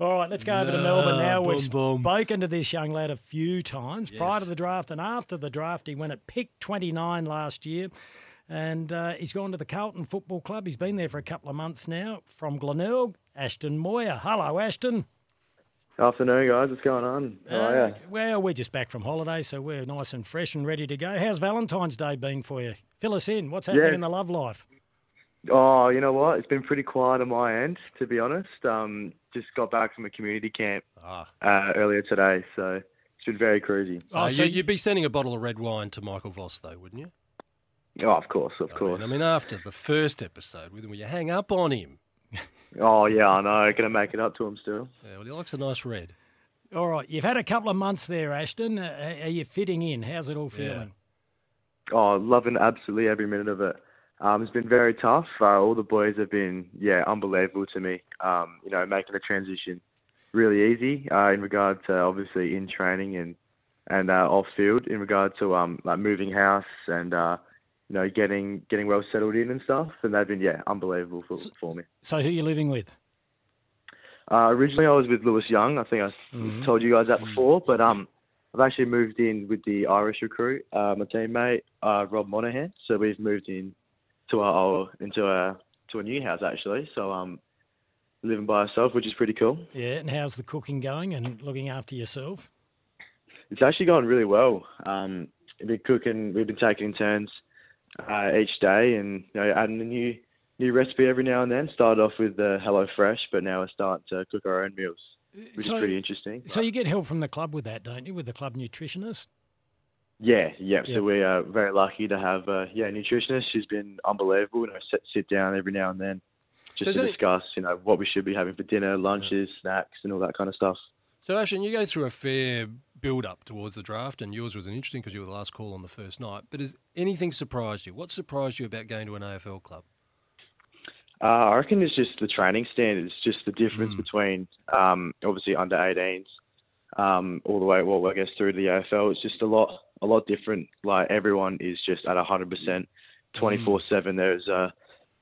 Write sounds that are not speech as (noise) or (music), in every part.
All right, let's go over to Melbourne now. boom, We've boom. spoken to this young lad a few times prior to the draft and after the draft. He went at pick 29 last year. And uh, he's gone to the Carlton Football Club. He's been there for a couple of months now. From Glenelg, Ashton Moir. Hello, Ashton. Afternoon, guys. What's going on? How are Uh, ya? well, we're just back from holiday, so we're nice and fresh and ready to go. How's Valentine's Day been for you? Fill us in. What's happening Yeah. in the love life? Oh, you know what? It's been pretty quiet on my end, to be honest. Um, just got back from a community camp Ah. uh, earlier today, so it's been very crazy. Oh, so you, you'd be sending a bottle of red wine to Michael Voss, though, wouldn't you? Oh, of course, of I course. mean, I mean, after the first episode, will you hang up on him? (laughs) Oh, yeah, I know. Gonna make it up to him still. Yeah, well, he likes a nice red. All right, you've had a couple of months there, Ashton. Uh, are you fitting in? How's it all feeling? Oh, loving absolutely every minute of it. Um, it's been very tough. Uh, all the boys have been, yeah, unbelievable to me. Um, you know, making the transition really easy uh, in regard to obviously in training and and uh, off field in regard to um like moving house and uh, you know getting getting well settled in and stuff. And they've been yeah unbelievable for for me. So, who are you living with? Uh, originally, I was with Lewis Young. I think I s- told you guys that before, but um, I've actually moved in with the Irish recruit, uh, my teammate uh, Rob Monahan. So we've moved in to our, our into a to a new house actually. So um, living by ourselves, which is pretty cool. Yeah, and how's the cooking going and looking after yourself? It's actually going really well. Um, we've been cooking. We've been taking turns uh, each day, and you know, adding a new new recipe every now and then. Started off with the Hello Fresh, but now we're starting to cook our own meals, which So- is pretty interesting. So, you get help from the club with that, don't you? With the club nutritionist? Yeah, yeah. Yeah. So we are very lucky to have, uh, yeah, a nutritionist. She's been unbelievable. You know, sit, sit down every now and then, just is to discuss, you know, what we should be having for dinner, lunches, snacks, and all that kind of stuff. So, Ashton, you go through a fair build up towards the draft, and yours was an interesting because you were the last call on the first night. But has anything surprised you? What surprised you about going to an AFL club? Uh, I reckon it's just the training standards, just the difference Mm. between um, obviously under 18s, um, all the way, well, I guess through to the AFL. It's just a lot, a lot different. Like everyone is just at 100%, 24/7. There's uh,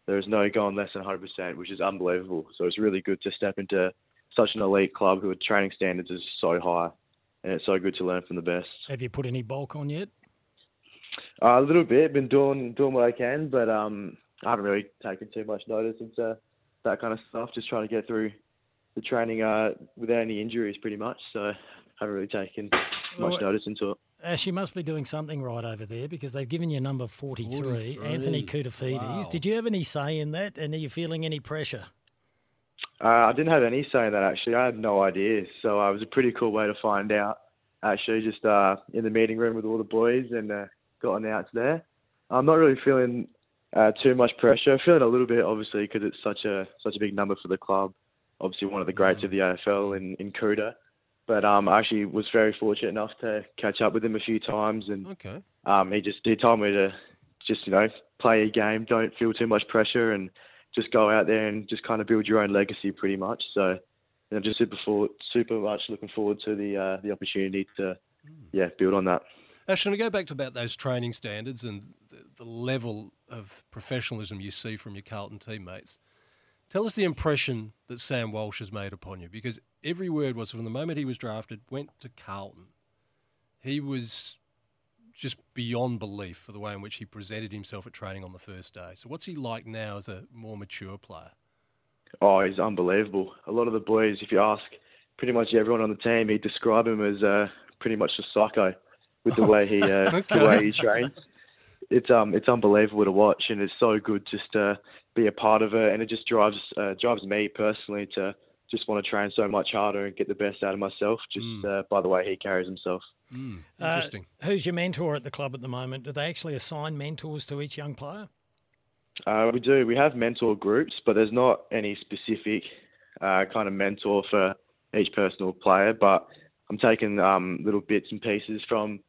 there's no going less than 100%, which is unbelievable. So it's really good to step into such an elite club who training standards is so high, and it's so good to learn from the best. Have you put any bulk on yet? Uh, a little bit, been doing doing what I can, but um, I haven't really taken too much notice into that kind of stuff. Just trying to get through the training uh, without any injuries, pretty much. So haven't really taken much Well, notice into it. Ash, you must be doing something right over there because they've given you number 43, 43. Anthony Koutoufides. Wow. Did you have any say in that? And are you feeling any pressure? Uh, I didn't have any say in that actually. I had no idea. So uh, it was a pretty cool way to find out. Actually, just uh, in the meeting room with all the boys and uh, got announced there. I'm not really feeling uh, too much pressure. I'm feeling a little bit, obviously, because it's such a such a big number for the club. Obviously, one of the greats of the AFL in in Kouta. But um, I actually was very fortunate enough to catch up with him a few times, and Okay. um, he just he told me to just you know play a game, don't feel too much pressure, and just go out there and just kind of build your own legacy, pretty much. So know, just super forward, super much looking forward to the uh, the opportunity to yeah build on that. Ashton, to go back to about those training standards and the, the level of professionalism you see from your Carlton teammates, tell us the impression that Sam Walsh has made upon you. Because every word was from the moment he was drafted, went to Carlton, he was just beyond belief for the way in which he presented himself at training on the first day. So, what's he like now as a more mature player? Oh, he's unbelievable. A lot of the boys, if you ask pretty much everyone on the team, he'd describe him as uh, pretty much a psycho with the way he uh, Okay. the way he trains. It's um it's unbelievable to watch, and it's so good just to be a part of it, and it just drives uh, drives me personally to just want to train so much harder and get the best out of myself, just uh, by the way he carries himself. Mm, Uh, interesting. who's your mentor at the club at the moment? Do they actually assign mentors to each young player? Uh, we do. We have mentor groups, but there's not any specific uh, kind of mentor for each personal player. But I'm taking um, little bits and pieces from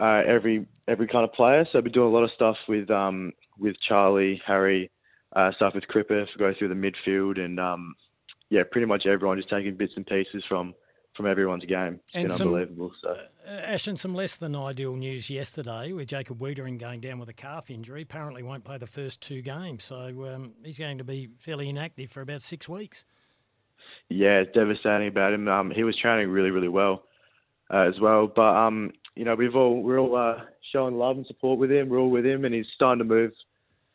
uh, every every kind of player. So I've been doing a lot of stuff with um, with Charlie, Harry, uh, stuff with Cripper to go through the midfield, and um, yeah, pretty much everyone just taking bits and pieces from from everyone's game. It's And been some- unbelievable. So. Uh, Ashton, some less than ideal news yesterday with Jacob Weitering going down with a calf injury. Apparently won't play the first two games, so um, he's going to be fairly inactive for about six weeks. yeah, it's devastating about him. Um, he was training really, really well uh, as well. But um, you know, we've all we're all uh, showing love and support with him. We're all with him, and he's starting to move,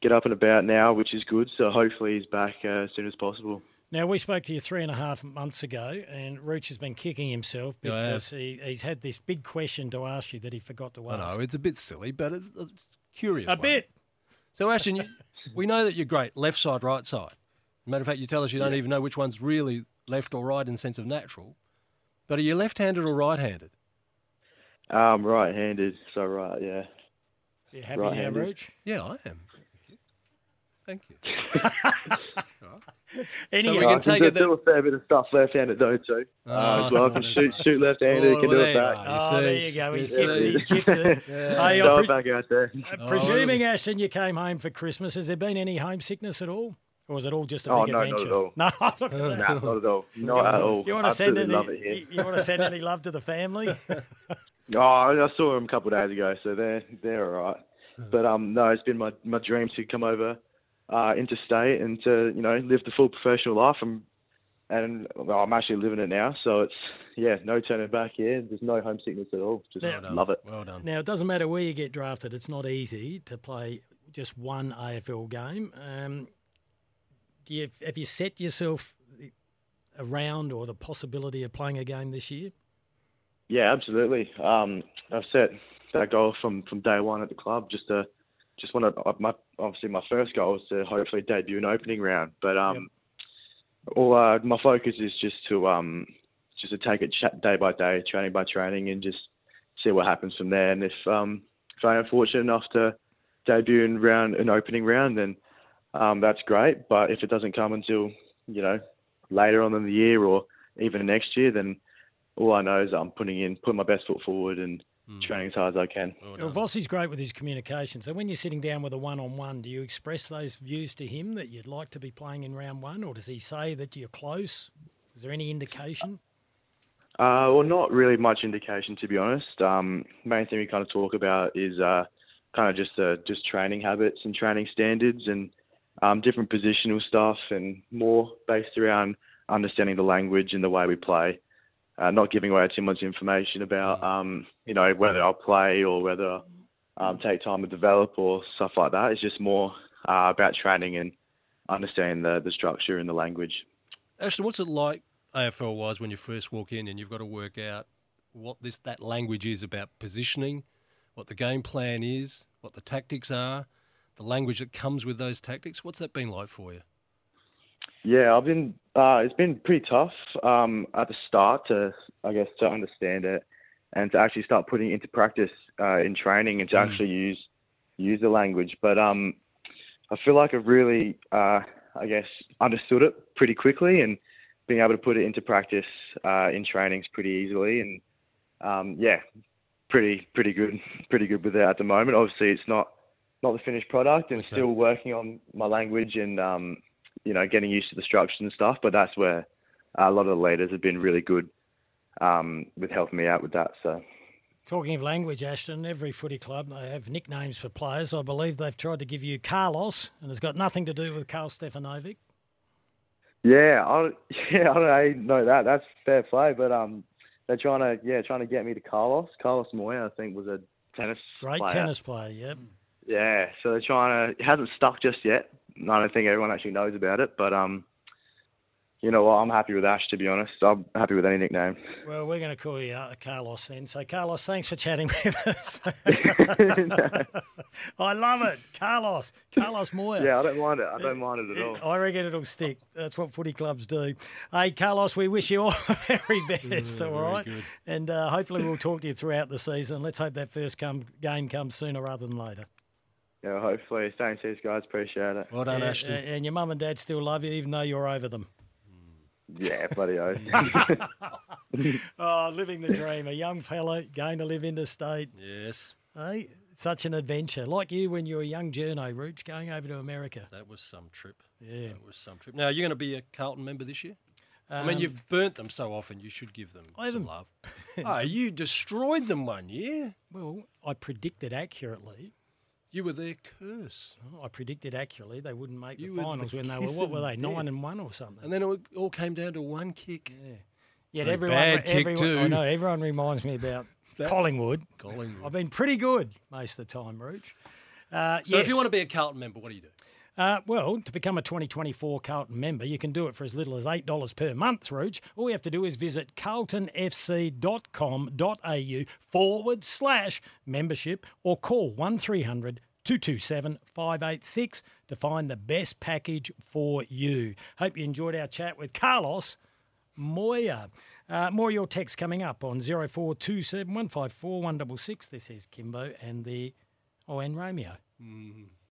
get up and about now, which is good. So hopefully he's back uh, as soon as possible. Now, we spoke to you three and a half months ago, and Rooch has been kicking himself Yeah, because he, he's had this big question to ask you that he forgot to I ask. know it's a bit silly, but it- it's curious. A one. bit. So, Ashton, you, we know that you're great left side, right side. Matter of fact, you tell us you don't even know which one's really left or right in the sense of natural. But are you left-handed or right-handed? Um, right-handed, so right, yeah. You happy now, Right-handed. Rooch? Yeah, I am. Thank you. Thank you. (laughs) Any, So we I can can take do, it that- do a fair bit of stuff left-handed though too. Oh, uh, as well, I can that's (laughs) shoot right. shoot left-handed, Oh, can do well, it there you back. are. oh, see. there you go. He's You gifted. see. He's gifted. (laughs) Yeah. Hey, Throw I'm it back out there. Uh, presuming, Ashton, you came home for Christmas, has there been any homesickness at all? Or was it all just a Oh, big no, not adventure? at all. No, look at that. Nah, not at all. Not at all. You want to send Absolutely any? love it here. You, you want to send any love to the family? Oh, I saw them a couple of days ago, so they're they're all right. But um, no, it's been my my dream to come over uh, interstate and to you know live the full professional life. And and well, I'm actually living it now, so it's yeah, no turning back here. There's no homesickness at all. Just Well love it. Well done. now, it doesn't matter where you get drafted. It's not easy to play just one AFL game. Um, do you have you set yourself around or the possibility of playing a game this year? Yeah, absolutely. Um, I've set that goal from, from day one at the club. Just to, just want to. My obviously my first goal was to hopefully debut an opening round. But um, all uh, my focus is just to um, just to take it day by day, training by training, and just see what happens from there. And if um, if I am fortunate enough to debut in round an opening round, then um, that's great. But if it doesn't come until you know later on in the year or even next year, then all I know is I'm putting in, putting my best foot forward and training as hard as I can. Well Well. Vossi's great with his communication. So when you're sitting down with a one-on-one, do you express those views to him that you'd like to be playing in round one, or does he say that you're close? Is there any indication? Uh, well, not really much indication to be honest. Um, main thing we kind of talk about is uh, kind of just uh, just training habits and training standards and um, different positional stuff and more based around understanding the language and the way we play. Uh, not giving away too much information about um, you know whether I'll play or whether um, take time to develop or stuff like that. It's just more uh, about training and understanding the the structure and the language. Ashton, what's it like AFL wise when you first walk in and you've got to work out what this that language is about positioning, what the game plan is, what the tactics are, the language that comes with those tactics? What's that been like for you? Yeah, I've been. Uh, it's been pretty tough um, at the start to, I guess, to understand it and to actually start putting it into practice uh, in training and to actually use use the language. But um, I feel like I've really, uh, I guess, understood it pretty quickly and being able to put it into practice uh, in trainings pretty easily. And um, yeah, pretty pretty good, (laughs) pretty good with it at the moment. Obviously, it's not not the finished product, and Okay. still working on my language and um, you know, getting used to the structures and stuff. But that's where a lot of the leaders have been really good um, with helping me out with that. So Talking of language, Ashton, every footy club they have nicknames for players. I believe they've tried to give you Carlos, and it's got nothing to do with Karl Stefanovic. yeah, I (laughs) yeah, I don't know that. That's fair play, but um, they're trying to yeah, trying to get me to Carlos. Carlos Moya, I think, was a tennis Great player. tennis player, yep. Yeah, so they're trying to. It hasn't stuck just yet. I don't think everyone actually knows about it, but um, you know what? I'm happy with Ash to be honest. I'm happy with any nickname. Well, we're going to call you uh, Carlos then. So, Carlos, thanks for chatting with us. (laughs) I love it. Carlos. Carlos Moya. Yeah, I don't mind it. I don't mind it at all. I reckon it'll stick. That's what footy clubs do. Hey, Carlos, we wish you all (laughs) the very best, all very right? good. And uh, hopefully we'll talk to you throughout the season. Let's hope that first come, game comes sooner rather than later. Yeah, hopefully. Thanks, these guys. Appreciate it. Well done, Yeah, Ashton. and your mum and dad still love you, even though you're over them. Yeah, bloody (laughs) oath. (laughs) Oh, living the dream. A young fella going to live interstate. yes, Hey, such an adventure. Like you when you were a young journo, Rooch, going over to America. that was some trip. Yeah. That was some trip. Now, you're going to be a Carlton member this year? I mean, Um, you've burnt them so often, you should give them I some love. (laughs) oh, you destroyed them one year. Well, I predicted accurately. You were their curse. Oh, I predicted accurately they wouldn't make You the were the finals when they were what were they death. nine and one or something. And then it all came down to one kick. yeah. Yet Very everyone, bad kick everyone, too. I know everyone reminds me about (laughs) That- Collingwood. Collingwood. I've been pretty good most of the time, Rooch. Uh, So if you want to be a Carlton member, what do you do? Uh, well, to become a 2024 Carlton member, you can do it for as little as $8 per month, Rooch. All you have to do is visit carltonfc.com.au forward slash membership or call 1300 227 586 to find the best package for you. Hope you enjoyed our chat with Carlos Moya. Uh, more of your text coming up on 0427 154 166. This is Kymbo and the, oh, and Romeo.